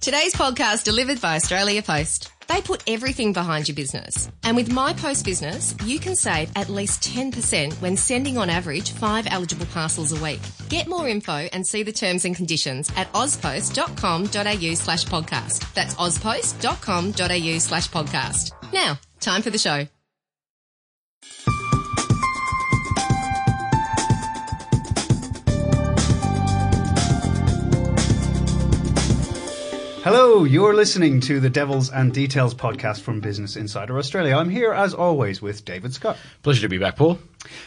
Today's podcast delivered by Australia Post. They put everything behind your business. And with My Post Business, you can save at least 10% when sending on average five eligible parcels a week. Get more info and see the terms and conditions at auspost.com.au slash podcast. That's auspost.com.au slash podcast. Now, time for the show. Hello, you're listening to the Devils and Details podcast from Business Insider Australia. I'm here as always with David Scutt. Pleasure to be back, Paul.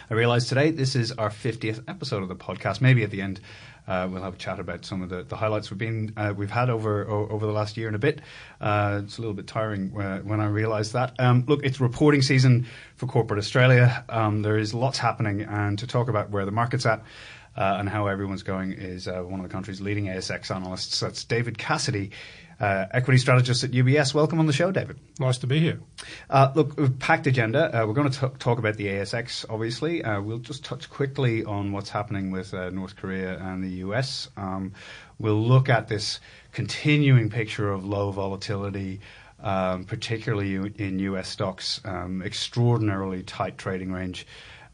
I realise today this is our 50th episode of the podcast. Maybe at the end uh, we'll have a chat about some of the, the highlights we've been uh, we've had over o- over the last year and a bit. Uh, it's a little bit tiring uh, when I realise that. Um, look, it's reporting season for corporate Australia. Um, there is lots happening, and to talk about where the market's at. Uh, and how everyone's going is uh, one of the country's leading ASX analysts. That's David Cassidy, uh, equity strategist at UBS. Welcome on the show, David. Nice to be here. Uh, look, we've packed agenda. Uh, we're going to t- talk about the ASX, obviously. Uh, we'll just touch quickly on what's happening with North Korea and the US. Um, we'll look at this continuing picture of low volatility. Um, particularly in U.S. stocks, um, extraordinarily tight trading range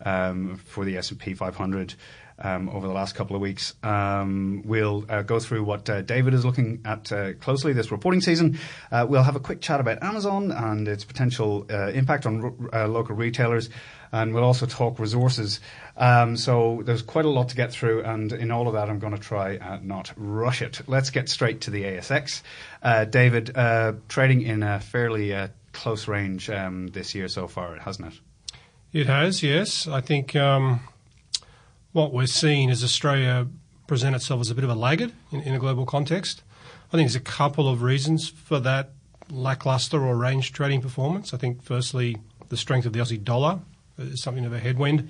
um, for the S&P 500 um, over the last couple of weeks. Um, we'll uh, go through what uh, David is looking at uh, closely this reporting season. Uh, we'll have a quick chat about Amazon and its potential uh, impact on uh, local retailers. And we'll also talk resources. Um, so there's quite a lot to get through, and in all of that, I'm going to try not rush it. Let's get straight to the ASX. David, trading in a fairly close range um, this year so far, hasn't it? It has, yes. I think um, what we're seeing is Australia present itself as a bit of a laggard in, in a global context. I think there's a couple of reasons for that lackluster or range trading performance. I think, firstly, the strength of the Aussie dollar is something of a headwind.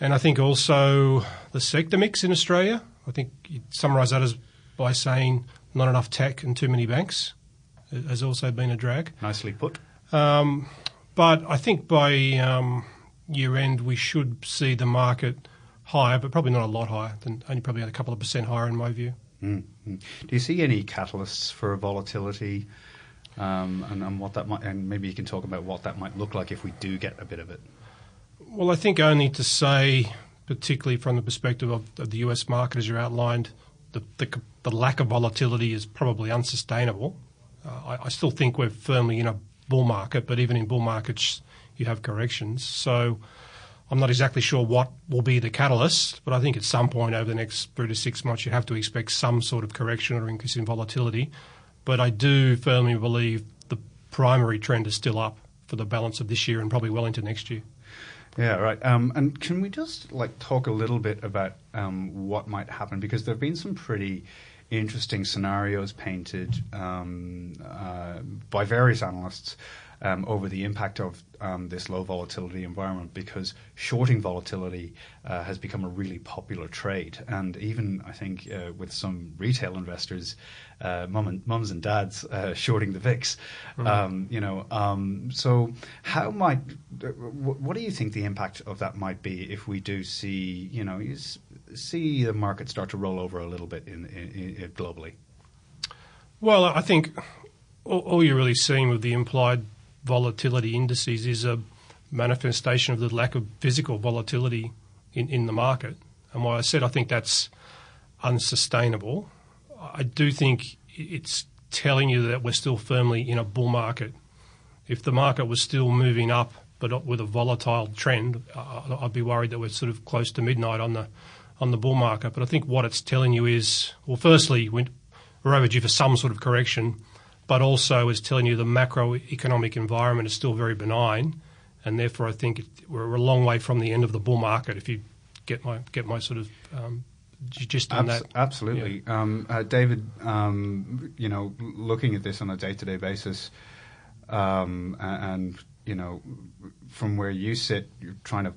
And I think also the sector mix in Australia. I think you summarise that as by saying not enough tech and too many banks has also been a drag. Nicely put. Um, but I think by um, year end, we should see the market higher, but probably not a lot higher than only probably a couple of percent higher in my view. Mm-hmm. Do you see any catalysts for volatility, um, and, and, what that might, and maybe you can talk about what that might look like if we do get a bit of it? Well, I think only to say, particularly from the perspective of, of the US market, as you outlined, the, the, the, lack of volatility is probably unsustainable. Uh, I, I still think we're firmly in a bull market, but even in bull markets, you have corrections. So I'm not exactly sure what will be the catalyst, but I think at some point over the next three to six months, you have to expect some sort of correction or increase in volatility. But I do firmly believe the primary trend is still up for the balance of this year and probably well into next year. Yeah, right. Um, and can we just like talk a little bit about um, what might happen because there have been some pretty interesting scenarios painted um, uh, by various analysts um, over the impact of um, this low volatility environment because shorting volatility uh, has become a really popular trade. And even, I think, uh, with some retail investors, uh, and, mums and dads uh, shorting the VIX. Mm-hmm. Um, you know, um, so how might, what do you think the impact of that might be if we do see, you know, see the market start to roll over a little bit in, in, in globally? Well, I think all, all you're really seeing with the implied volatility indices is a manifestation of the lack of physical volatility in, in the market. And why I said I think that's unsustainable, I do think it's telling you that we're still firmly in a bull market. If the market was still moving up but with a volatile trend, I'd be worried that we're sort of close to midnight on the on the bull market. But I think what it's telling you is, well, firstly, we're overdue for some sort of correction but also is telling you the macroeconomic environment is still very benign, and therefore I think we're a long way from the end of the bull market. If you get my get my sort of um, gist on Abs- that. Absolutely, yeah. um, uh, David. Um, you know, looking at this on a day-to-day basis, um, and you know, from where you sit, you're trying to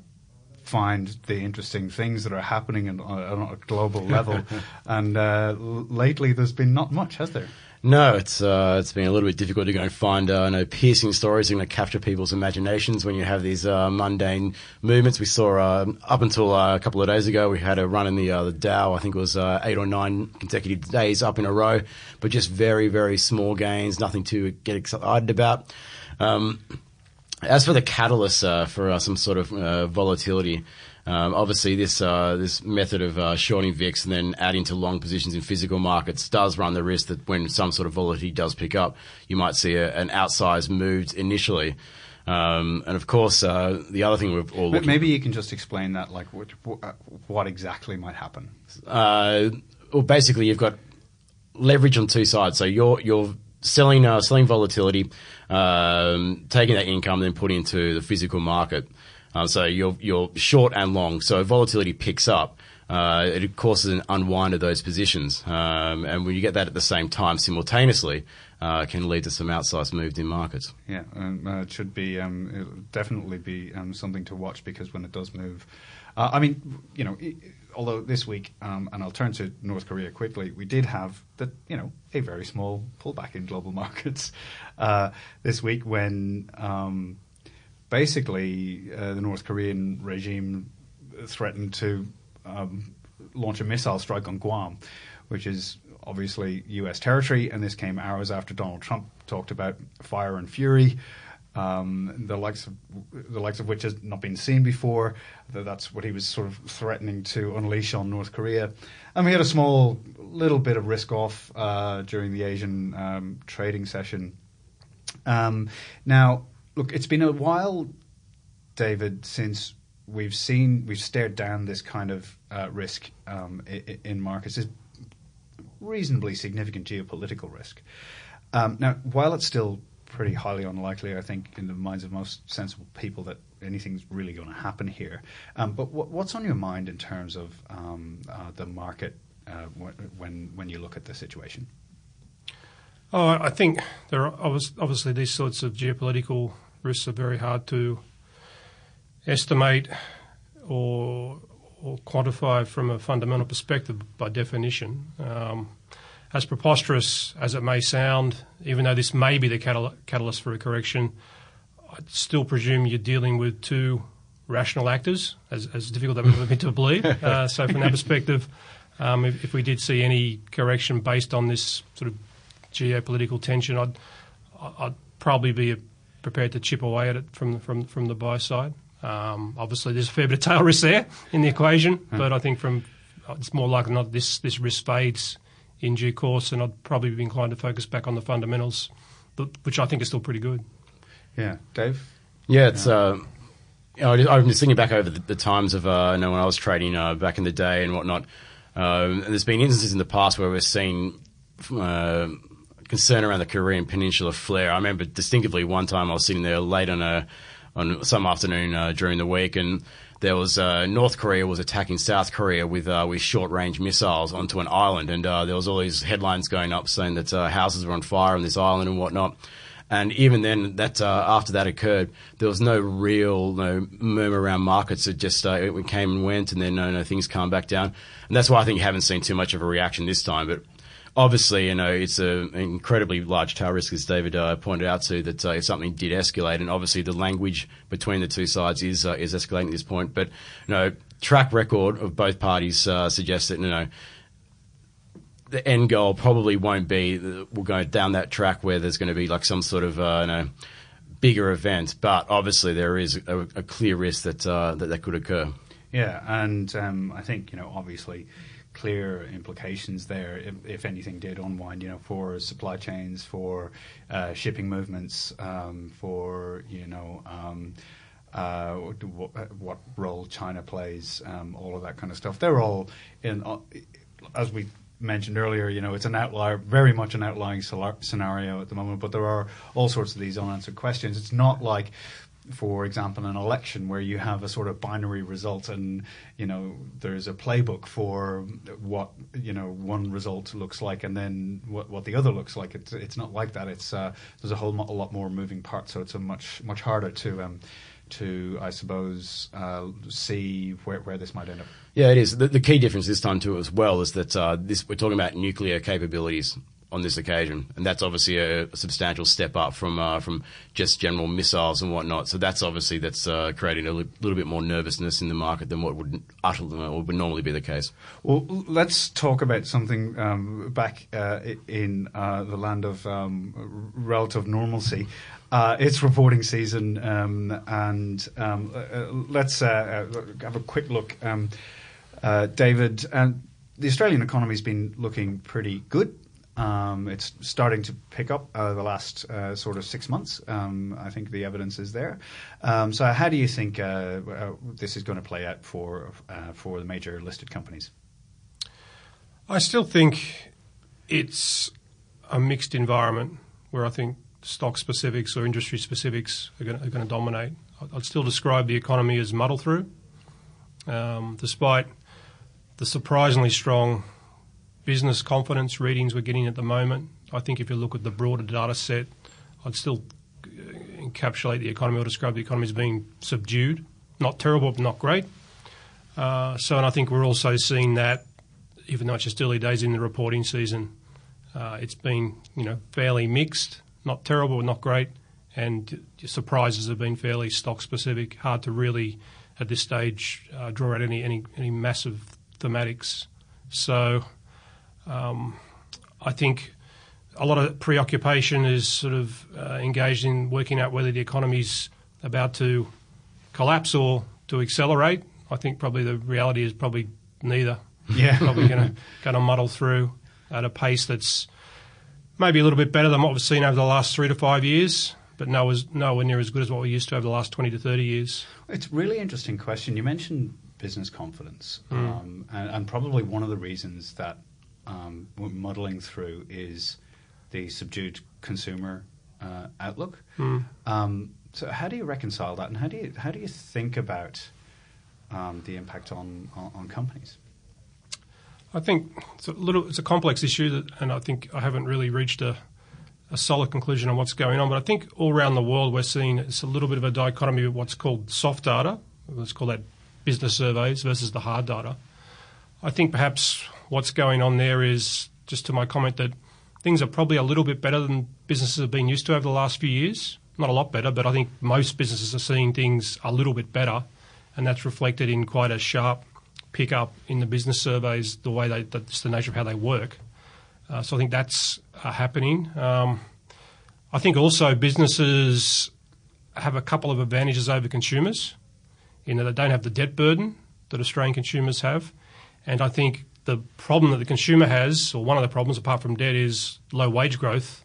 find the interesting things that are happening on, on a global level. and uh, lately, there's been not much, has there? No, it's uh, it's been a little bit difficult to go and find uh, no piercing stories are going to capture people's imaginations when you have these uh, mundane movements. We saw uh, up until uh, a couple of days ago, we had a run in the uh, the Dow. I think it was eight or nine consecutive days up in a row, but just very very small gains, nothing to get excited about. Um, as for the catalyst for some sort of volatility. Um, obviously, this uh, this method of uh, shorting VIX and then adding to long positions in physical markets does run the risk that when some sort of volatility does pick up, you might see a, an outsized move initially. Um, and of course, uh, the other thing we've all looking maybe you can just explain that, like what, what exactly might happen. Uh, well, basically, you've got leverage on two sides. So you're you're selling uh, selling volatility, um, taking that income, then putting into the physical market. Um, so you're, you're short and long. So volatility picks up. Uh, it causes an unwind of those positions. Um, and when you get that at the same time simultaneously, uh, can lead to some outsized moves in markets. Yeah, um, uh, it should be um, definitely be um, something to watch because when it does move, uh, I mean, you know, although this week, um, and I'll turn to North Korea quickly, we did have that, you know, a very small pullback in global markets uh, this week when um, basically uh, the North Korean regime threatened to um, launch a missile strike on Guam, which is obviously U.S. territory, and this came hours after Donald Trump talked about fire and fury. Um, the likes of the likes of which has not been seen before. That that's what he was sort of threatening to unleash on North Korea, and we had a small little bit of risk off uh, during the Asian um, trading session. Um, now, look, it's been a while, David, since we've seen we've stared down this kind of uh, risk um, in, markets. This reasonably significant geopolitical risk. Um, now, while it's still pretty highly unlikely, I think, in the minds of most sensible people, that anything's really going to happen here. Um, but w- what's on your mind in terms of um, uh, the market uh, when when you look at the situation? Oh, I think there are obviously these sorts of geopolitical risks are very hard to estimate or or quantify from a fundamental perspective by definition. Um, as preposterous as it may sound, even though this may be the catal- catalyst for a correction, I still presume you're dealing with two rational actors, as, as difficult that would be to believe. Uh, so, from that perspective, um, if, if, we did see any correction based on this sort of geopolitical tension, I'd, I'd probably be prepared to chip away at it from from from the buy side. Um, obviously, there's a fair bit of tail risk there in the equation, mm. but I think from it's more likely not this this risk fades in due course, and I'd probably be inclined to focus back on the fundamentals, but, which I think are still pretty good. Yeah, Dave. Yeah, it's. Yeah. Uh, you know, I'm just thinking back over the, the times of uh, you know when I was trading uh, back in the day and whatnot. Um, and there's been instances in the past where we've seen uh, concern around the Korean Peninsula flare. I remember distinctively one time I was sitting there late on a on some afternoon uh, during the week, and there was uh, North Korea was attacking South Korea with uh, with short range missiles onto an island, and uh, there was all these headlines going up saying that uh, houses were on fire on this island and whatnot. And even then, that uh, after that occurred, there was no real no murmur around markets. It just it came and went, and then no, no things calmed back down. And that's why I think you haven't seen too much of a reaction this time. But obviously, you know, it's an incredibly large tail risk, as David uh, pointed out to, that uh, if something did escalate, and obviously the language between the two sides is uh, is escalating at this point. But you know, track record of both parties uh, suggests that you know the end goal probably won't be we'll go down that track where there's going to be like some sort of uh, you know bigger event, but obviously there is a, a clear risk that, uh, that that could occur. Yeah, and um, I think you know obviously clear implications there if, if, anything did unwind, you know, for supply chains, for uh, shipping movements, um, for you know. Um, uh, what role China plays, um, all of that kind of stuff. They're all in, uh, as we mentioned earlier. You know, it's an outlier, very much an outlying scenario at the moment. But there are all sorts of these unanswered questions. It's not like for example, an election where you have a sort of binary result, and you know there's a playbook for what you know one result looks like, and then what, what the other looks like. It's it's not like that. It's uh, there's a whole mo- a lot more moving parts, so it's a much much harder to um, to I suppose uh, see where where this might end up. Yeah, it is. The, the key difference this time too, as well, is that uh, this we're talking about nuclear capabilities on this occasion, and that's obviously a, a substantial step up from uh, from just general missiles and whatnot. So that's obviously that's uh, creating a li- little bit more nervousness in the market than what would utterly would normally be the case. Well, let's talk about something um, back uh, in uh, the land of um, relative normalcy. Uh, it's reporting season, um, and um, uh, let's have a quick look. Um, David, the Australian economy has been looking pretty good. Um, it's starting to pick up uh, the last uh, sort of six months. Um, I think the evidence is there. Um, so, how do you think uh, this is going to play out for for the major listed companies? I still think it's a mixed environment where I think stock specifics or industry specifics are going to, are going to dominate. I'd still describe the economy as muddle through, um, despite the surprisingly strong business confidence readings we're getting at the moment. I think if you look at the broader data set, I'd still encapsulate the economy or describe the economy as being subdued, not terrible, but not great. Uh, so, and I think we're also seeing that, even though it's just early days in the reporting season, uh, it's been you know fairly mixed, not terrible, not great, and surprises have been fairly stock specific. Hard to really at this stage uh, draw out any, any any massive thematics. So um, I think a lot of preoccupation is sort of uh, engaged in working out whether the economy's about to collapse or to accelerate. I think probably the reality is probably neither. Yeah, probably going to muddle through at a pace that's maybe a little bit better than what we've seen over the last three to five years, but no, nowhere near as good as what we used to over the last twenty to thirty years. It's a really interesting question. You mentioned business confidence, mm. um, and, and, probably one of the reasons that um, we're muddling through is the subdued consumer uh, outlook. Mm. Um, so, how do you reconcile that, and how do you how do you think about um, the impact on, on, on companies? I think it's a little it's a complex issue, that, and I think I haven't really reached a, a solid conclusion on what's going on. But I think all around the world we're seeing it's a little bit of a dichotomy of what's called soft data. Let's call that business surveys versus the hard data. I think perhaps what's going on there is just to my comment that things are probably a little bit better than businesses have been used to over the last few years. Not a lot better, but I think most businesses are seeing things a little bit better, and that's reflected in quite a sharp pickup in the business surveys, the way they, that's the nature of how they work. Uh, so I think that's uh, happening. Um, I think also businesses have a couple of advantages over consumers in that they don't have the debt burden that Australian consumers have. And I think the problem that the consumer has, or one of the problems apart from debt, is low wage growth.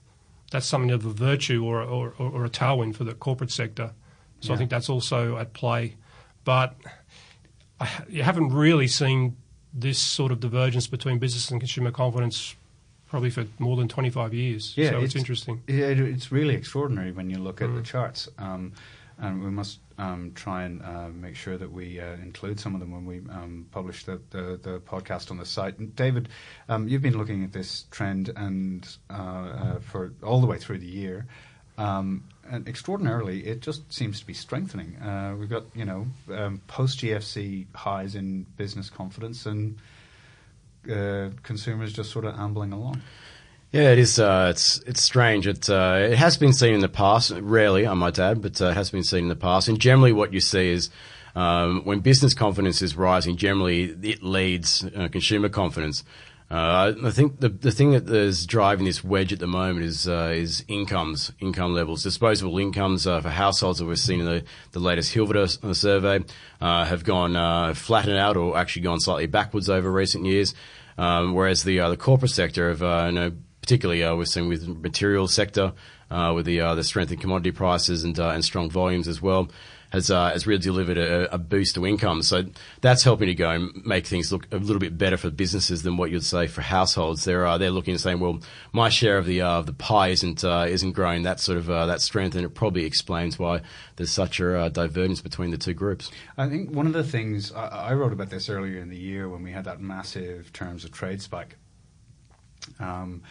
That's something of a virtue or, or, or a tailwind for the corporate sector. So yeah. I think that's also at play. But I, you haven't really seen this sort of divergence between business and consumer confidence probably for more than 25 years. Yeah, so it's, it's interesting. Yeah, it's really extraordinary when you look at mm. the charts. Um, and we must um, try and uh, make sure that we uh, include some of them when we um, publish the, the, the, podcast on the site. And David, um, you've been looking at this trend and uh, uh for all the way through the year, um, and extraordinarily, it just seems to be strengthening. Uh, we've got you know um, post GFC highs in business confidence and uh, consumers just sort of ambling along. Yeah, it is. Uh, it's it's strange. It uh, it has been seen in the past, rarely, I might add, but uh, it has been seen in the past. And generally, what you see is um, when business confidence is rising, generally it leads uh, consumer confidence. Uh, I think the the thing that is driving this wedge at the moment is uh, is incomes, income levels, disposable incomes for households that we've seen in the, the latest HILDA survey have gone flattened out or actually gone slightly backwards over recent years. Um, whereas the the corporate sector have you know particularly uh, we're seeing with the materials sector, uh, with the uh, the strength in commodity prices and uh, and strong volumes as well, has uh, has really delivered a, a, boost to income. So that's helping to go and make things look a little bit better for businesses than what you'd say for households. They're uh, they're looking and saying, well, my share of the of the pie isn't isn't growing that sort of that strength, and it probably explains why there's such a divergence between the two groups. I think one of the things I, I wrote about this earlier in the year when we had that massive terms of trade spike. Um,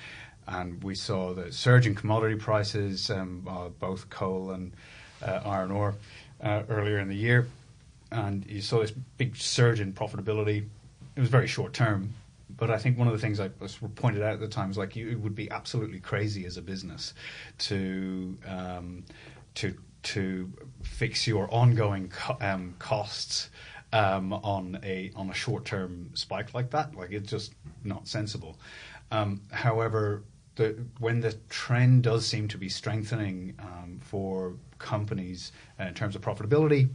and we saw the surge in commodity prices, um, uh, both coal and uh, iron ore, uh, earlier in the year, and you saw this big surge in profitability. It was very short term, but I think one of the things I was pointed out at the time was like you, it would be absolutely crazy as a business to um, to to fix your ongoing co- um, costs um, on a on a short term spike like that. Like it's just not sensible. Um, however, the, when the trend does seem to be strengthening um, for companies uh, in terms of profitability,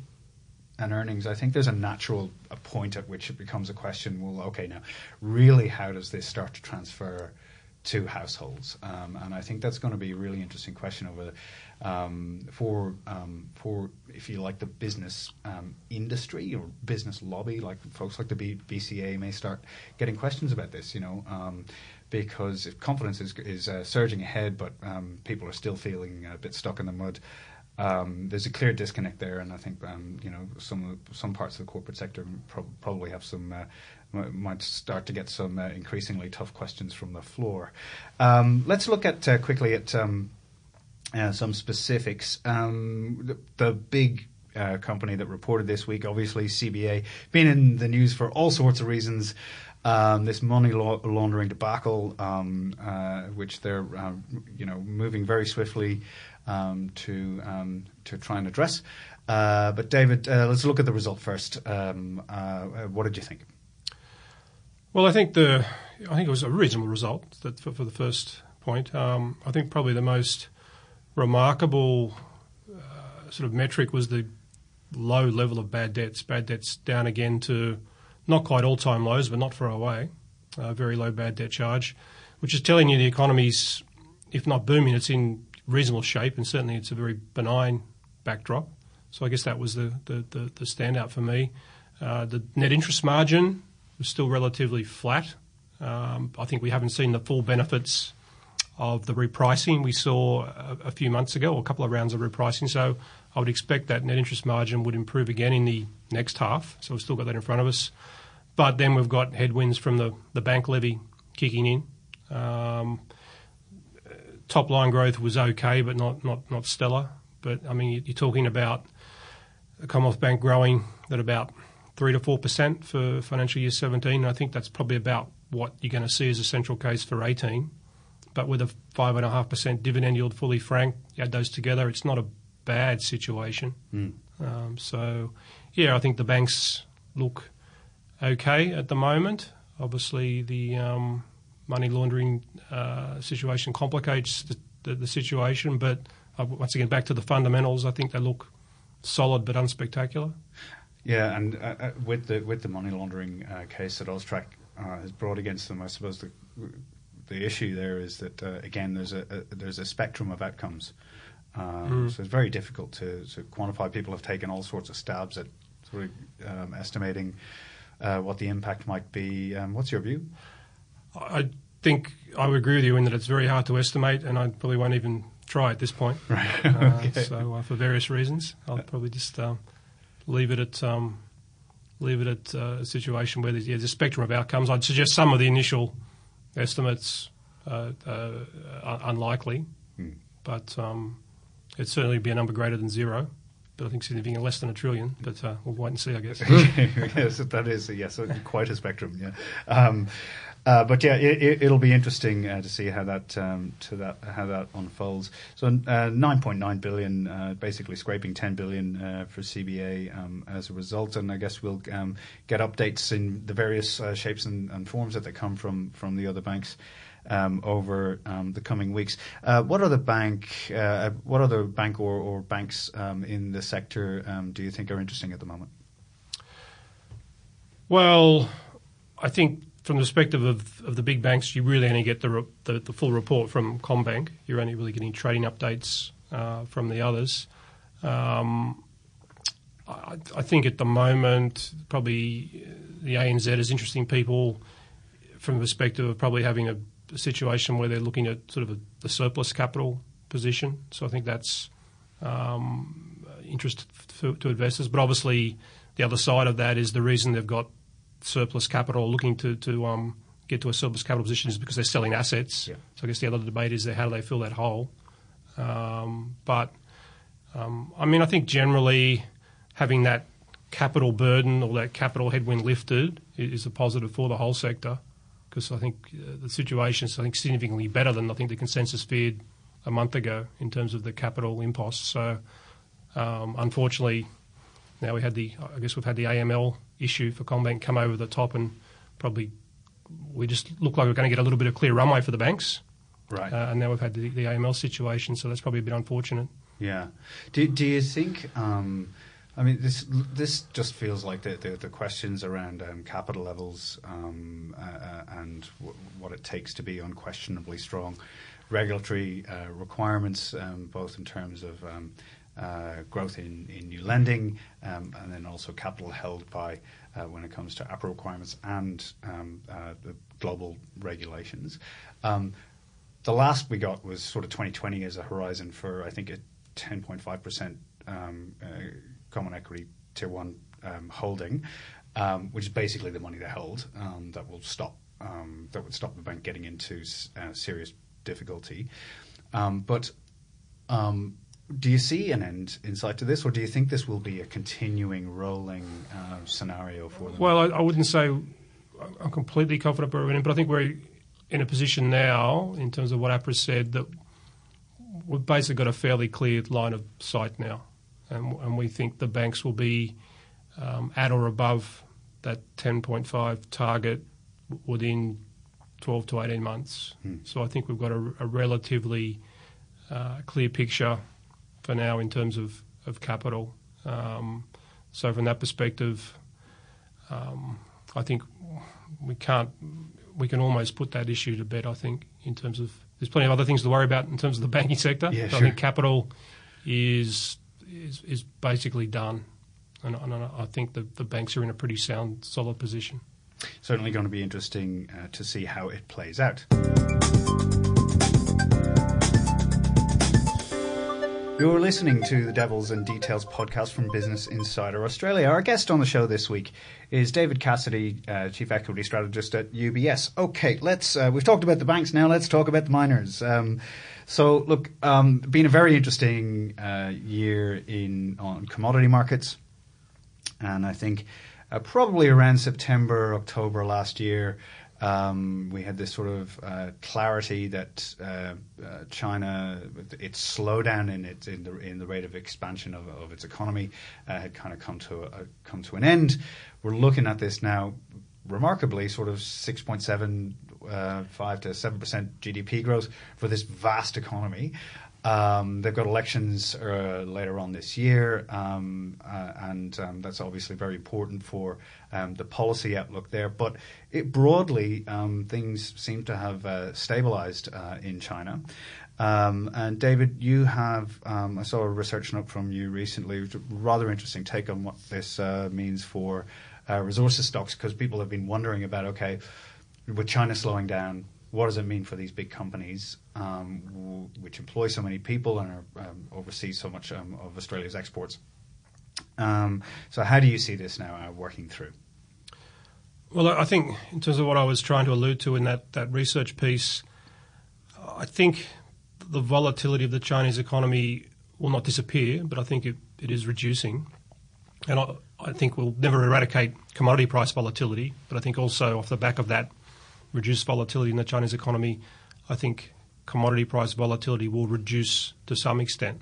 and earnings, I think there's a natural a point at which it becomes a question. Well, okay, now, really, how does this start to transfer to households? Um, and I think that's going to be a really interesting question over um, for um, for if you like the business um, industry or business lobby, like folks like the B- BCA may start getting questions about this. You know um, because if confidence is, is uh, surging ahead, but um, people are still feeling a bit stuck in the mud, um, there's a clear disconnect there, and I think um, you know some some parts of the corporate sector pro- probably have some uh, might start to get some uh, increasingly tough questions from the floor. Um, let's look at uh, quickly at um, uh, some specifics. Um, the, the, big uh, company that reported this week, obviously CBA, been in the news for all sorts of reasons. Um, this money laundering debacle, um, uh, which they're um, you know moving very swiftly um, to um, to try and address. Uh, but David, uh, let's look at the result first. Um, uh, what did you think? Well, I think the I think it was a reasonable result for, for, the first point. I think probably the most remarkable uh, sort of metric was the low level of bad debts. Bad debts down again to not quite all time lows, but not far away. Uh, very low bad debt charge, which is telling you the economy's, if not booming, it's in reasonable shape, and certainly it's a very benign backdrop. So I guess that was the, the, the, the standout for me. Uh, the net interest margin was still relatively flat. Um, I think we haven't seen the full benefits of the repricing we saw a, a, few months ago, or a couple of rounds of repricing. So I would expect that net interest margin would improve again in the next half. So we've still got that in front of us. But then we've got headwinds from the, the bank levy kicking in. Um, top line growth was okay, but not, not, not stellar. But I mean, you're talking about the Commonwealth Bank growing at about 3 to 4% for financial year 17. I think that's probably about what you're going to see as a central case for 18. But with a 5.5% dividend yield fully franked, add those together, it's not a bad situation. Mm. Um, so, yeah, I think the banks look okay at the moment. Obviously, the um, money laundering uh, situation complicates the, the, the situation. But uh, once again, back to the fundamentals, I think they look solid but unspectacular. Yeah, and uh, uh with the with the money laundering uh, case that Austrac uh, has brought against them, I suppose the the issue there is that again there's a, a, there's a spectrum of outcomes. Um, mm. So it's very difficult to, to, quantify. People have taken all sorts of stabs at sort of um, estimating what the impact might be. Um, what's your view? I think I would agree with you in that it's very hard to estimate, and I probably won't even try at this point. Right. okay. uh, so uh, for various reasons, I'll probably just um, leave it at um, leave it at uh, a situation where there's, yeah, there's, a spectrum of outcomes. I'd suggest some of the initial estimates uh, uh, are unlikely, hmm. but um, it'd certainly be a number greater than zero but I think significantly less than a trillion. But uh, we'll wait and see, I guess. yes, that is yes, quite a spectrum. Yeah. Um, uh, but yeah, it, will it, be interesting uh, to see how that um, to that how that unfolds. So uh, nine point nine billion, uh, basically scraping ten billion uh, for CBA um, as a result, and I guess we'll um, get updates in the various uh, shapes and, and, forms that they come from from the other banks. Um, over um, the coming weeks, what other bank, what other bank or, or banks um, in the sector do you think are interesting at the moment? Well, I think from the perspective of, of the big banks, you really only get the, re, the, the full report from CommBank. You're only really getting trading updates uh, from the others. Um, I, I, think at the moment, probably the ANZ is interesting people from the perspective of probably having a, a situation where they're looking at sort of a, the surplus capital position. So I think that's um, interest to, to investors. But obviously, the other side of that is the reason they've got surplus capital, looking to, to um, get to a surplus capital position is because they're selling assets. Yeah. So I guess the other debate is how do they fill that hole? Um, but um, I mean, I think generally having that capital burden or that capital headwind lifted is a positive for the whole sector. Because I think uh, the situation is I think significantly better than I think the consensus feared a month ago in terms of the capital impost. So um, unfortunately, now we had the I guess we've had the AML issue for CommBank come over the top and probably we just look like we're going to get a little bit of clear runway for the banks. Right. Uh, and now we've had the, the AML situation, so that's probably a bit unfortunate. Yeah. Do do you think? Um, I mean, this this just feels like the the, the questions around um, capital levels um, uh, uh and w- what it takes to be unquestionably strong, regulatory uh, requirements, um, both in terms of um, uh, growth in, in new lending, um, and then also capital held by uh, when it comes to APRA requirements and um, uh, the global regulations. The last we got was sort of 2020 as a horizon for, I think, a 10.5% um, uh, common equity tier one um, holding, um, which is basically the money they hold um, that will stop um, that would stop the bank getting into uh, serious difficulty. Um, but do you see an end in sight to this, or do you think this will be a continuing rolling uh, scenario for them? Well, I, I, wouldn't say I'm completely confident we're in, but I think we're in a position now, in terms of what APRA said, that we've basically got a fairly clear line of sight now, and, and we think the banks will be um, at or above that 10.5 target within 12 to 18 months. Hmm. So I think we've got a, a relatively uh, clear picture for now in terms of, of capital. Um, so from that perspective, um, I think we can't we can almost put that issue to bed. I think in terms of there's plenty of other things to worry about in terms of the banking sector. Yeah, sure. I think capital is is, is basically done, and, and, I think the, the banks are in a pretty sound, solid position. Certainly going to be interesting uh, to see how it plays out. You're listening to the Devils and Details podcast from Business Insider Australia. Our guest on the show this week is David Cassidy, uh, Chief Equity Strategist at UBS. Okay, let's. Uh, we've talked about the banks now. Let's talk about the miners. Um, so, look, um, been a very interesting uh, year in on commodity markets, and I think uh, probably around September, October last year. Um, we had this sort of uh, clarity that uh, uh, China, its slowdown in its in the in the rate of expansion of, of its economy, uh, had kind of come to a, come to an end. We're looking at this now, remarkably, sort of six point seven uh, five to seven percent GDP growth for this vast economy. Um, they've got elections uh, later on this year, um, uh, and um, that's obviously very important for um, the policy outlook there. But it, broadly, um, things seem to have uh, stabilized uh, in China. Um, and David, you have, I saw a research note from you recently, rather interesting take on what this uh, means for resources stocks, because people have been wondering about, okay, with China slowing down, what does it mean for these big companies, um, w- which employ so many people and are, um, oversee so much um, of Australia's exports? Um, so, how do you see this now uh, working through? Well, I think in terms of what I was trying to allude to in that, that research piece, I think the volatility of the Chinese economy will not disappear, but I think it, it is reducing. And I, I think we'll never eradicate commodity price volatility, but I think also off the back of that, reduce volatility in the Chinese economy, I think commodity price volatility will reduce to some extent.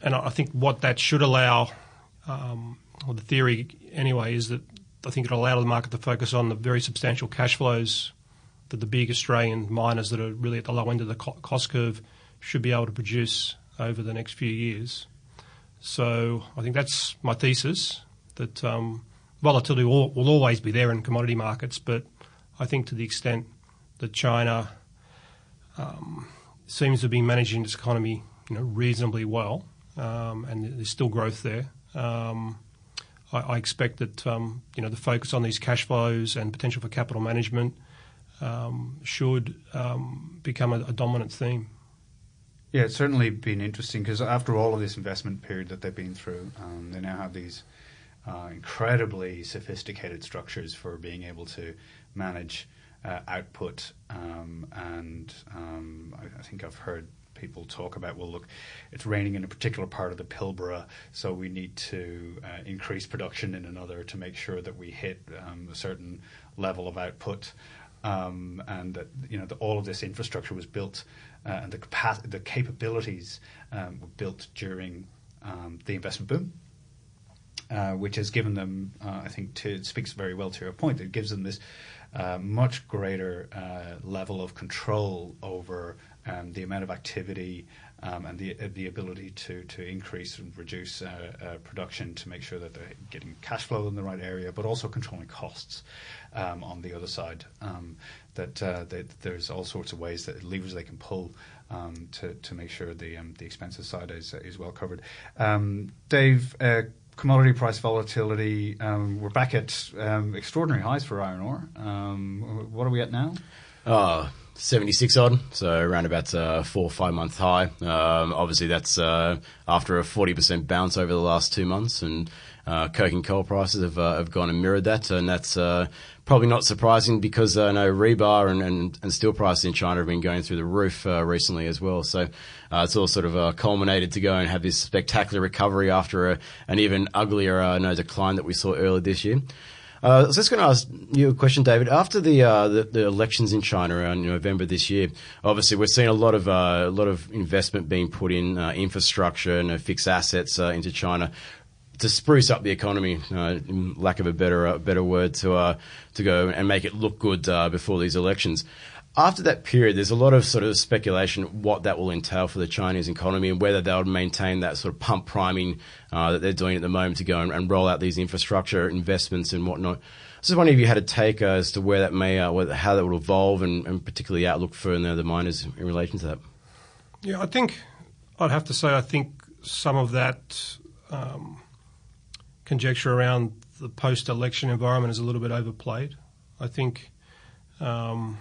And I think what that should allow, um, or the theory anyway, is that I think it'll allow the market to focus on the very substantial cash flows that the big Australian miners that are really at the low end of the cost curve should be able to produce over the next few years. So I think that's my thesis that um, volatility will, will, always be there in commodity markets, but I think to the extent that China um, seems to be managing its economy, you know, reasonably well, um, and there's still growth there. Um, I, I, expect that um, you know the focus on these cash flows and potential for capital management um, should um, become a, a dominant theme. Yeah, it's certainly been interesting because after all of this investment period that they've been through, um, they now have these uh, incredibly sophisticated structures for being able to manage uh, output. Um, and um, I, I, think I've heard people talk about, well, look, it's raining in a particular part of the Pilbara, so we need to uh, increase production in another to make sure that we hit um, a certain level of output. um, and that you know the, all of this infrastructure was built uh, and the capacity, the capabilities um, were built during um, the investment boom. Uh, which has given them, uh, I think, to, it speaks very well to your point. It gives them this much greater uh, level of control over um, the amount of activity um, and the uh, the ability to to increase and reduce uh, uh, production to make sure that they're getting cash flow in the right area, but also controlling costs um, on the other side. Um, that, uh, there's all sorts of ways that levers they can pull um, to to make sure the um, the expenses side is is well covered. Dave. Commodity price volatility, we're back at extraordinary highs for iron ore. what are we at now? Uh, 76 odd, so around about a uh, four or five month high. Um, obviously, that's uh, after a 40% bounce over the last two months, and uh, coking coal prices have, uh, have gone and mirrored that, and that's uh, probably not surprising because I know rebar and, and, and, steel prices in China have been going through the roof uh, recently as well. So it's all sort of culminated to go and have this spectacular recovery after a, an even uglier no, decline that we saw earlier this year. Uh, I was just going to ask you a question, David. After the, uh, the, the elections in China around November this year, obviously we're seeing a lot of uh, a lot of investment being put in uh, infrastructure and fixed assets uh, into China to spruce up the economy, uh, lack of a better better word, to to go and make it look good before these elections after that period, there's a lot of sort of speculation what that will entail for the Chinese economy and whether they'll maintain that sort of pump priming uh, that they're doing at the moment to go and, and, roll out these infrastructure investments and whatnot. I just wondering if you had a take uh, as to where that may, uh, how that will evolve, and, and particularly outlook for the, the miners in relation to that. Yeah, I think I'd have to say I think some of that um, conjecture around the post-election environment is a little bit overplayed. I think. Um,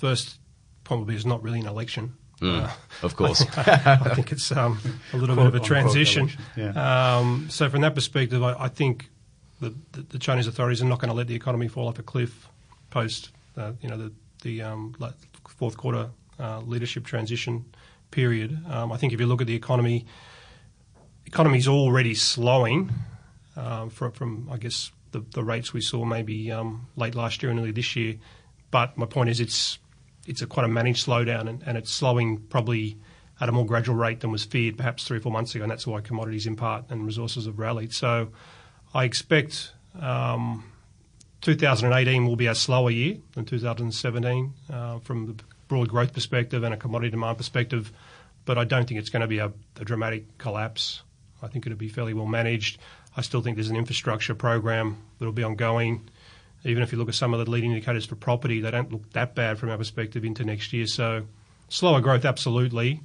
First, probably is not really an election. Mm, uh, of course. I, I, think it's um, a little bit of a transition. Yeah. Um, so, from that perspective, I, I think the, the, the, Chinese authorities are not going to let the economy fall off a cliff post, uh, you know, the, the um, fourth quarter uh, leadership transition period. Um, I think if you look at the economy, the economy is already slowing um, from, from, I guess, the, the rates we saw maybe um, late last year and early this year. But my point is, it's it's a quite a managed slowdown, and, and it's slowing probably at a more gradual rate than was feared perhaps three or four months ago, and that's why commodities in part and resources have rallied. So I expect um, 2018 will be a slower year than 2017 uh, from the broad growth perspective and a commodity demand perspective, but I don't think it's going to be a, a dramatic collapse. I think it'll be fairly well managed. I still think there's an infrastructure program that'll be ongoing even if you look at some of the leading indicators for property, they don't look that bad from our perspective into next year. So slower growth, absolutely,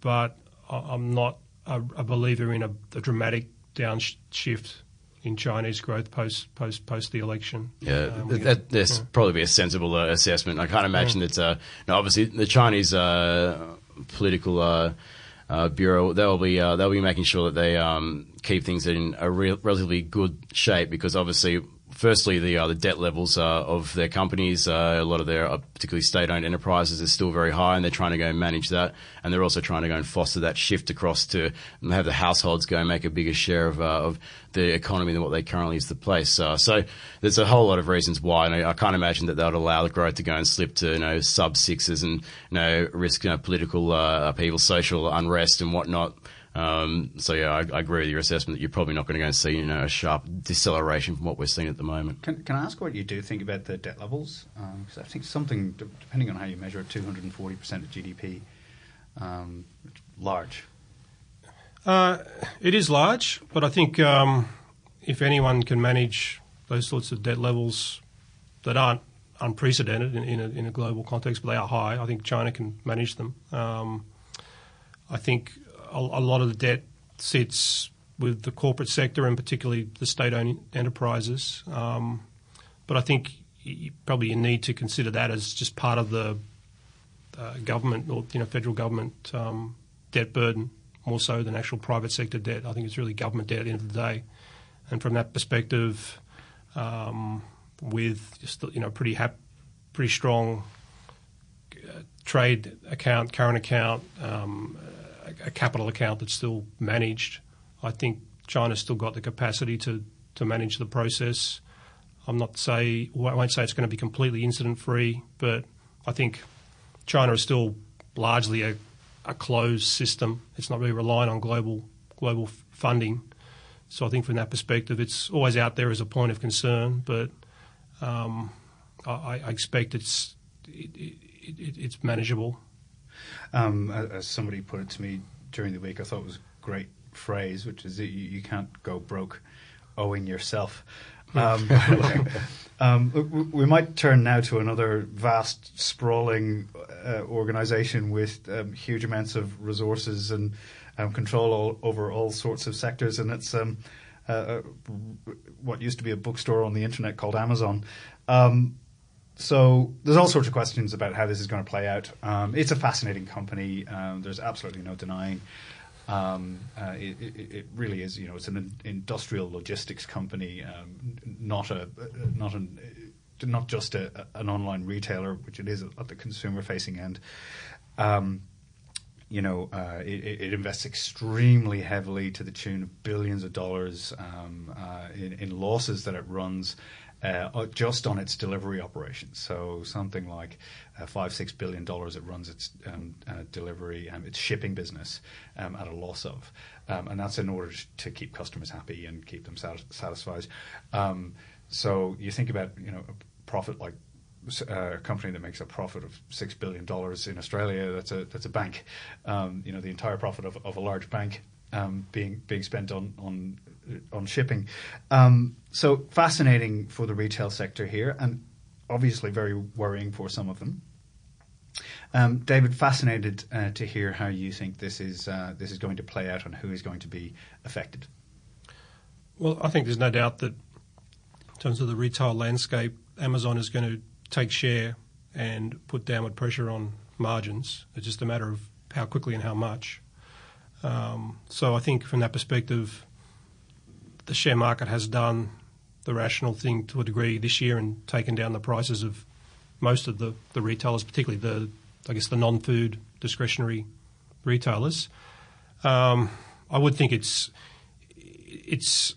but I'm not a, a believer in a, a dramatic downshift in Chinese growth post post post the election. Yeah, um, that, that's yeah. probably be a sensible uh, assessment. I can't imagine yeah. that. Uh, no, obviously the Chinese uh, political. Uh, bureau, they'll be uh, they'll be making sure that they um, keep things in a re- relatively good shape because obviously firstly, the uh, the debt levels uh, of their companies, uh, a lot of their uh, particularly state-owned enterprises, is still very high, and they're trying to go and manage that. And they're also trying to go and foster that shift across to have the households go and make a bigger share of uh, of the economy than what they currently is the place. Uh, so there's a whole lot of reasons why. And I, I can't imagine that that would allow the growth to go and slip to you know sub sixes and you know risk you know, political upheaval, social unrest, and whatnot. Um, so yeah, I, I, agree with your assessment that you're probably not going to go and see you know a sharp deceleration from what we're seeing at the moment. Can, can I ask what you do think about the debt levels? Because um, I think something, depending on how you measure it, 240 percent of GDP, um, large. Uh, it is large, but I think um, if anyone can manage those sorts of debt levels that aren't unprecedented in, in, a, in a, global context, but they are high, I think China can manage them. Um, I think a, a lot of the debt sits with the corporate sector and particularly the state-owned enterprises. Um, but I think you, probably you need to consider that as just part of the uh, government or you know federal government um, debt burden more so than actual private sector debt. I think it's really government debt at the end of the day, and from that perspective, um, with just you know pretty hap- pretty strong uh, trade account, current account, um, a capital account that's still managed. I think China's still got the capacity to, to manage the process. I'm not say I won't say it's going to be completely incident free, but I think China is still largely a, a closed system. It's not really relying on global global funding. So I think from that perspective, it's always out there as a point of concern, but um, I, I, expect it's it, it, it's manageable. Um, as somebody put it to me during the week, I thought it was a great phrase, which is that you, you can't go broke owing yourself. Um, um, we might turn now to another vast, sprawling uh, organisation with um, huge amounts of resources and um, control all, over all sorts of sectors, and it's um, uh, uh, what used to be a bookstore on the internet called Amazon. So there's all sorts of questions about how this is going to play out. Um, it's a fascinating company. Um, there's absolutely no denying. Um, uh, it, it, it, really is. You know, it's an industrial logistics company, um, not a not an not just a, an online retailer, which it is at the consumer-facing end. Um, you know, uh, it, it, invests extremely heavily to the tune of billions of dollars um, uh, in, in, losses that it runs uh, uh, just on its delivery operations. So something like uh, five, six billion dollars it runs its um, uh, delivery, um, its shipping business um, at a loss of, um, and that's in order to keep customers happy and keep them sat- satisfied. Um, so you think about you know a profit like uh, a company that makes a profit of six billion dollars in Australia. That's a that's a bank. Um, you know the entire profit of, of a large bank um, being being spent on on on shipping. Um, so fascinating for the retail sector here, and obviously very worrying for some of them. Um, David, fascinated uh, to hear how you think this is uh, this is going to play out and who is going to be affected. Well, I think there's no doubt that in terms of the retail landscape, Amazon is going to take share and put downward pressure on margins. It's just a matter of how quickly and how much. Um, so I think from that perspective, the share market has done the rational thing to a degree this year and taken down the prices of most of the, the retailers, particularly the I guess the non-food discretionary retailers. Um, I would think it's it's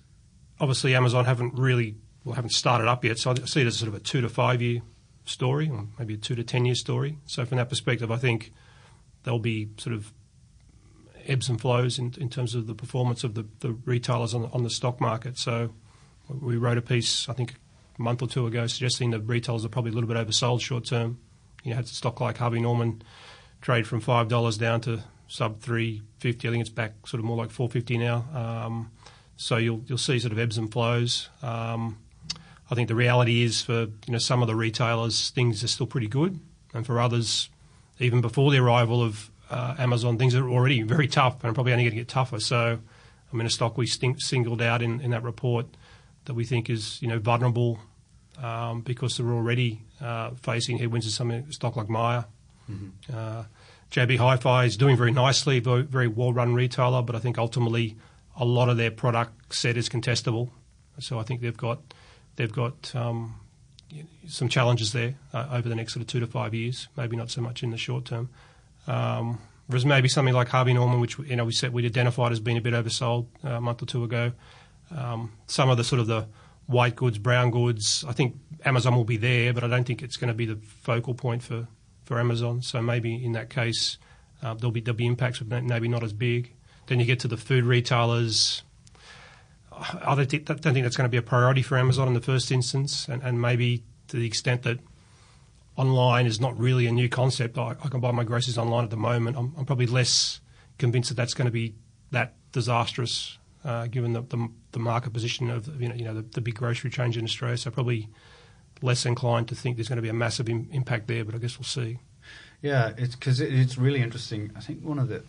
obviously Amazon haven't really well haven't started up yet, so I see it as sort of a two to five year story, or maybe a two to ten year story. So from that perspective, I think there'll be sort of ebbs and flows in, in terms of the performance of the, the retailers on, on the stock market. So we wrote a piece, I think, a month or two ago, suggesting that retailers are probably a little bit oversold short term. You know, had a stock like Harvey Norman trade from five dollars down to sub three fifty. I think it's back sort of more like four fifty now. Um, so you'll you'll see sort of ebbs and flows. Um, I think the reality is for you know some of the retailers things are still pretty good, and for others, even before the arrival of uh, Amazon, things are already very tough and probably only going to get tougher. So, I mean, a stock we singled out in, in that report that we think is you know vulnerable um, because they're already uh, facing headwinds of something a stock like Myer. Mm-hmm. Uh, JB Hi-Fi is doing very nicely, very, very well-run retailer, but I think ultimately a lot of their product set is contestable. So I think they've got they've got um, some challenges there uh, over the next sort of two to five years. Maybe not so much in the short term. Um, maybe something like Harvey Norman, which you know we said we'd identified as being a bit oversold uh, a month or two ago. Um, some of the sort of the white goods, brown goods. I think Amazon will be there, but I don't think it's going to be the focal point for, for Amazon. So maybe in that case, uh, there'll be there'll be impacts, but maybe not as big. Then you get to the food retailers. I don't think, don't think that's going to be a priority for Amazon in the first instance, and, and maybe to the extent that online is not really a new concept. I, I can buy my groceries online at the moment. I'm, I'm, probably less convinced that that's going to be that disastrous, uh, given the, the, the, market position of you know, you know the, the, big grocery chains in Australia. So probably less inclined to think there's going to be a massive Im- impact there. But I guess we'll see. Yeah, it's because it, it's really interesting. I think one of the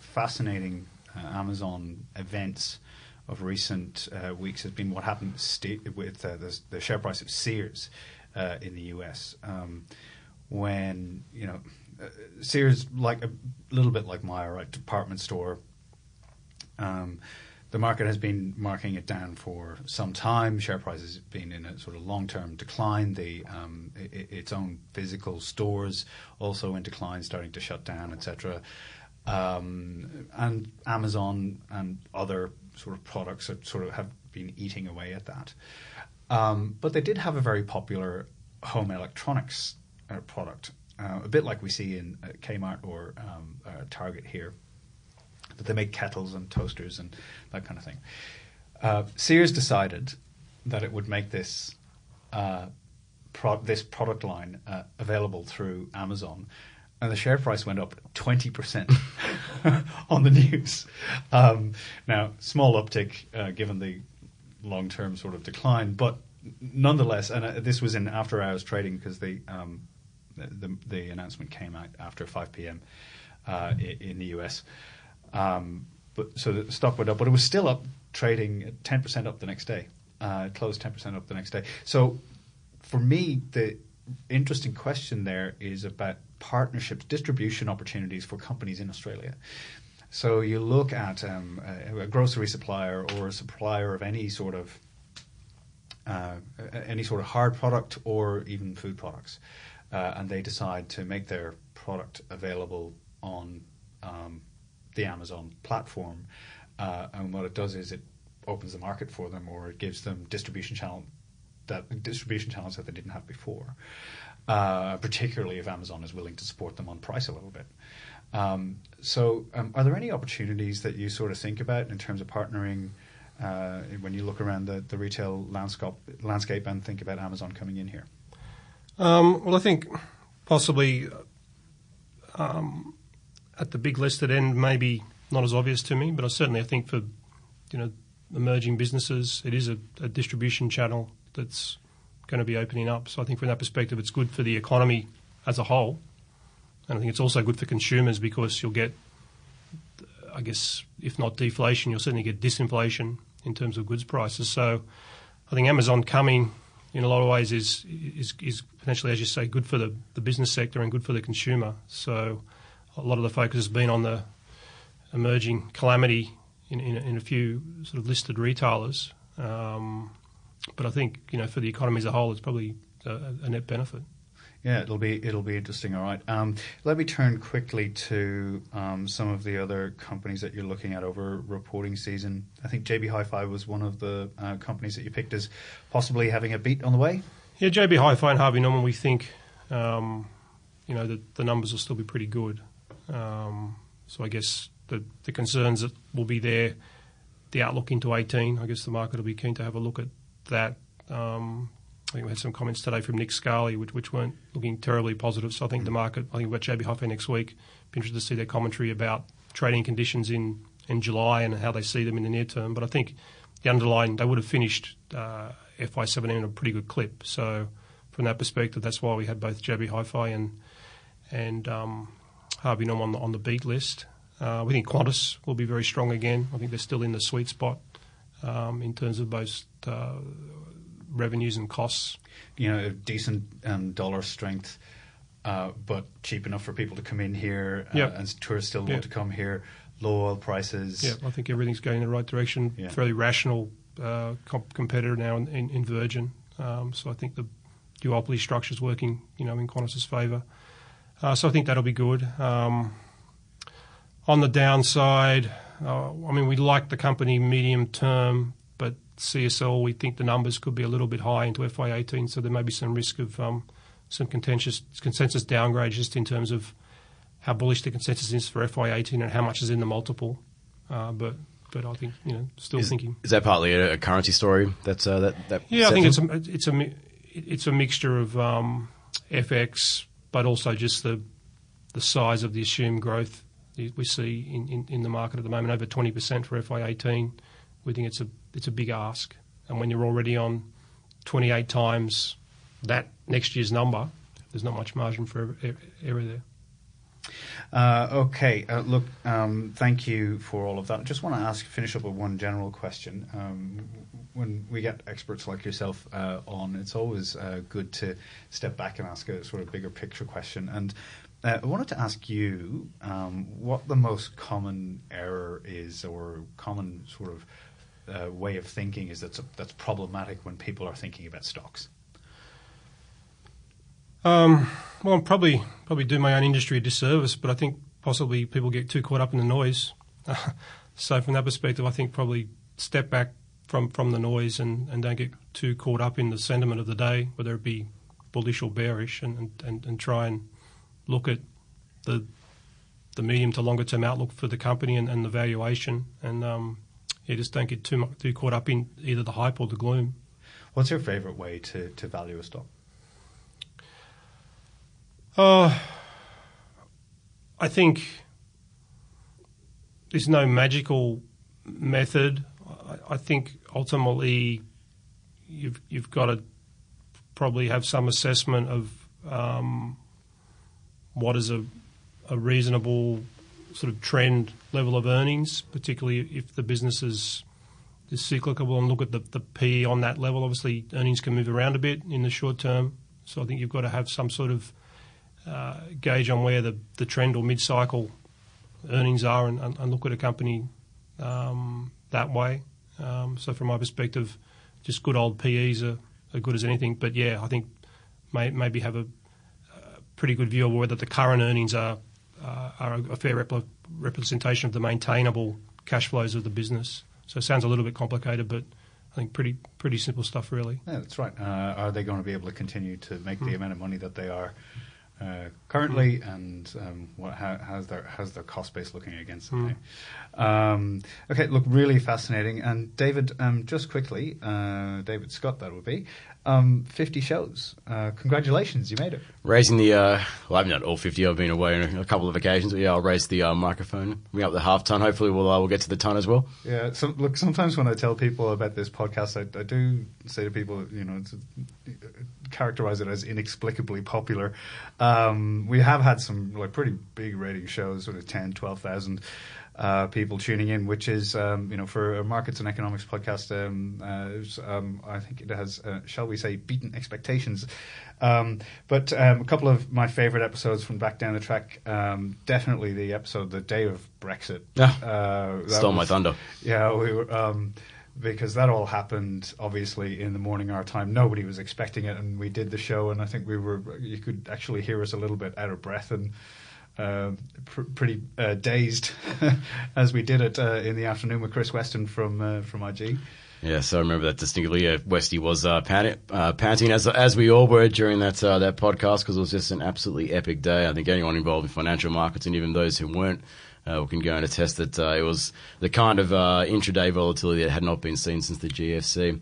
fascinating uh, Amazon events of recent uh, weeks has been what happened with uh, the, the, share price of Sears uh, in the US. Um, when you know uh, Sears, like a little bit like Myer, right, department store. Um, the market has been marking it down for some time. Share price has been in a sort of long-term decline. The um, it, its own physical stores also in decline, starting to shut down, etc. Um, and Amazon and other sort of products that sort of have been eating away at that. Um, but they did have a very popular home electronics uh, product, uh, a bit like we see in uh, Kmart or um, uh, Target here. That they make kettles and toasters and that kind of thing. Uh, Sears decided that it would make this uh, pro- this product line uh, available through Amazon, and the share price went up twenty percent on the news. Um, now, small uptick uh, given the long term sort of decline, but nonetheless, and uh, this was in after hours trading because the, um, the the announcement came out after five p.m. Uh, in the US. Um, but so the stock went up, but it was still up, trading ten percent up the next day. Uh, closed ten percent up the next day. So for me, the interesting question there is about partnerships, distribution opportunities for companies in Australia. So you look at um, a, grocery supplier or a supplier of any sort of uh, any sort of hard product or even food products, uh, and they decide to make their product available on um, the Amazon platform. Uh, and what it does is it opens the market for them, or it gives them distribution channel that distribution channels that they didn't have before. Uh, particularly if Amazon is willing to support them on price a little bit. Um, so, um, are there any opportunities that you sort of think about in terms of partnering uh, when you look around the, the retail landscape, landscape and think about Amazon coming in here? Um, well, I think possibly um, at the big listed end, maybe not as obvious to me, but I certainly I think for you know emerging businesses, it is a, a distribution channel that's going to be opening up. So I think from that perspective, it's good for the economy as a whole, and I think it's also good for consumers because you'll get, I guess, if not deflation, you'll certainly get disinflation in terms of goods prices. So I think Amazon coming in a lot of ways is is, is potentially, as you say, good for the, the business sector and good for the consumer. So a lot of the focus has been on the emerging calamity in, in, in a few sort of listed retailers. Um, but I think you know for the economy as a whole, it's probably a, a net benefit. Yeah, it'll be it'll be interesting. All right. Um, let me turn quickly to um, some of the other companies that you're looking at over reporting season. I think JB Hi-Fi was one of the uh, companies that you picked as possibly having a beat on the way. Yeah, JB Hi-Fi and Harvey Norman, we think um, you know that the numbers will still be pretty good. Um, so I guess the the concerns that will be there, the outlook into 18. I guess the market will be keen to have a look at that. I think we had some comments today from Nick Scali, which, which weren't looking terribly positive. So I think the market, I think we've got JB Hi-Fi next week. Be interested to see their commentary about trading conditions in, in July and how they see them in the near term. But I think the underlying, they would have finished uh, FY17 in a pretty good clip. So from that perspective, that's why we had both JB Hi-Fi and and um, Harvey Norman on the, on the beat list. Uh, we think Qantas will be very strong again. I think they're still in the sweet spot um, in terms of both uh, revenues and costs. You know, decent um, dollar strength, uh, but cheap enough for people to come in here, uh, Yep. and tourists still want Yep. to come here. Low oil prices. Yeah, I think everything's going in the right direction. Yeah. Fairly rational uh, comp- competitor now in, in, in Virgin. Um, so I think the duopoly structure is working, you know, in Qantas's favour. Uh, so I think that'll be good. Um, on the downside, uh, I mean, we like the company medium term, CSL, we think the numbers could be a little bit high into FY18, so there may be some risk of um, some contentious consensus downgrade just in terms of how bullish the consensus is for FY18 and how much is in the multiple. Uh, but but I think you know still Is, thinking. is that partly a, currency story? That's uh, that that. Yeah, I think it's a it's a it's a mixture of um, FX, but also just the the size of the assumed growth we see in, in, in the market at the moment, over 20% for FY18. We think it's a it's a big ask, and when you're already on 28 times that next year's number, there's not much margin for er- error there. Uh, okay, uh, look, um, thank you for all of that. I just want to ask, finish up with one general question. Um, when we get experts like yourself uh, on, it's always uh, good to step back and ask a sort of bigger picture question. And uh, I wanted to ask you um, what the most common error is, or common sort of uh, way of thinking is that's that's problematic when people are thinking about stocks. Um, well, I'm probably probably do my own industry a disservice, but I think possibly people get too caught up in the noise. so from that perspective, I think probably step back from, from the noise and, and don't get too caught up in the sentiment of the day, whether it be bullish or bearish, and, and, and try and look at the the medium to longer term outlook for the company and, and the valuation, and um, yeah, just don't get too much too caught up in either the hype or the gloom. What's your favourite way to, to value a stock? Uh, I think there's no magical method. I, I think ultimately you've you've got to probably have some assessment of um, what is a, a reasonable sort of trend level of earnings, particularly if the business is cyclical and look at the, the P on that level. Obviously, earnings can move around a bit in the short term, so I think you've got to have some sort of uh, gauge on where the, trend or mid-cycle earnings are and, look at a company um, that way. Um, so from my perspective, just good old PEs are, good as anything. But yeah, I think may, maybe have a, pretty good view of whether the current earnings are are a, fair repl- representation of the maintainable cash flows of the business. So it sounds a little bit complicated, but I think pretty pretty simple stuff, really. Yeah, that's right. Uh, are they going to be able to continue to make mm. the amount of money that they are uh, currently, mm. and um, what, how, how's their how's their cost base looking against them? Mm. Um, okay, look, really fascinating. And David, um, just quickly, uh, David Scutt, that would be um, 50 shows. Uh, congratulations, you made it. Raising the, uh, well, I've not all 50. I've been away on a couple of occasions, but yeah, I'll raise the uh, microphone, bring up the half ton. Hopefully, we'll uh, we'll get to the ton as well. Yeah. So, look, sometimes when I tell people about this podcast, I, I do say to people, you know, characterize it as inexplicably popular. Um, we have had some like pretty big rating shows, sort of 10, 12,000 uh, people tuning in, which is um, you know for a markets and economics podcast. Um, uh, um, I think it has, uh, shall we say, beaten expectations. Um, but um, a couple of my favorite episodes from back down the track. Um, definitely the episode the day of Brexit. Yeah, uh, stole was, my thunder. Yeah, we were because that all happened obviously in the morning our time. Nobody was expecting it, and we did the show, and I think we were. You could actually hear us a little bit out of breath and uh, pr- pretty uh, dazed as we did it uh, in the afternoon with Chris Weston from uh, from IG. Yeah, so I remember that distinctly. Yeah, Westy was uh, panting, as as we all were during that that podcast because it was just an absolutely epic day. I think anyone involved in financial markets and even those who weren't. Uh, can go and attest that uh, it was the kind of uh, intraday volatility that had not been seen since the GFC.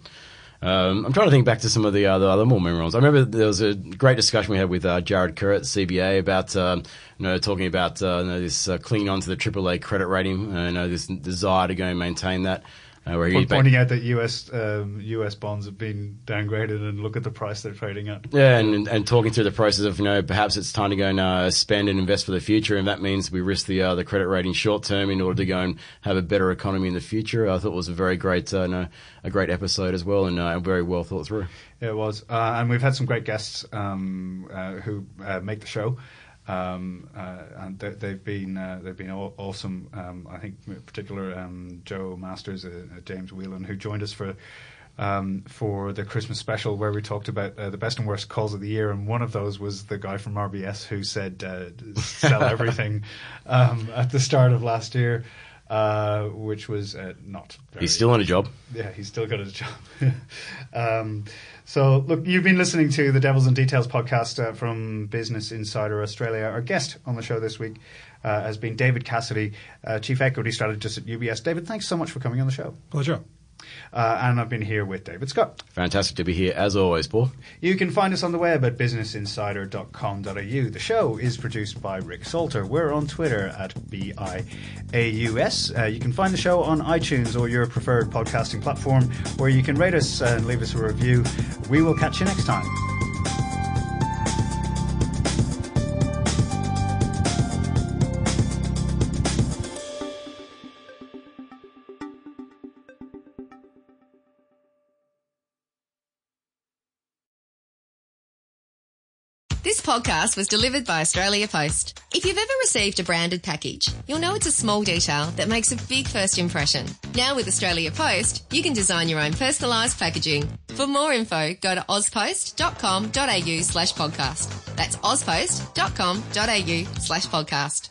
Um, I'm trying to think back to some of the other, other more memorable I remember there was a great discussion we had with uh, Jared Kerr at CBA about um, you know talking about uh, you know, this uh, clinging on to the AAA credit rating, uh, you know this desire to go and maintain that. Uh, where he's pointing out that US um, US bonds have been downgraded and look at the price they're trading at. Yeah, and and talking through the process of you know perhaps it's time to go and uh, spend and invest for the future, and that means we risk the uh, the credit rating short term in order to go and have a better economy in the future. I thought it was a very great uh, no, a great episode as well, and uh, very well thought through. It was, uh, and we've had some great guests um, who make the show. Um, uh, and they, have been uh, they've been awesome. Um, I think, in particular, um, Jo Masters, uh, uh, James Whelan, who joined us for um, for the Christmas special, where we talked about uh, the best and worst calls of the year, and one of those was the guy from RBS who said uh, sell everything um, at the start of last year. Uh, which was uh, not. he's still on a job. Yeah, he's still got a job. um, so, look, you've been listening to the Devils and Details podcast uh, from Business Insider Australia. Our guest on the show this week uh, has been David Cassidy, uh, Chief Equity Strategist at UBS. David, thanks so much for coming on the show. Pleasure. Uh, and I've been here with David Scutt. Fantastic to be here, as always, Paul. You can find us on the web at businessinsider.com.au. The show is produced by Rick Salter. We're on Twitter at BIAUS. Uh, you can find the show on iTunes or your preferred podcasting platform, where you can rate us and leave us a review. We will catch you next time. Podcast was delivered by Australia Post. If you've ever received a branded package, you'll know it's a small detail that makes a big first impression. Now with Australia Post, you can design your own personalised packaging. For more info, go to auspost.com.au slash podcast. That's auspost.com.au slash podcast.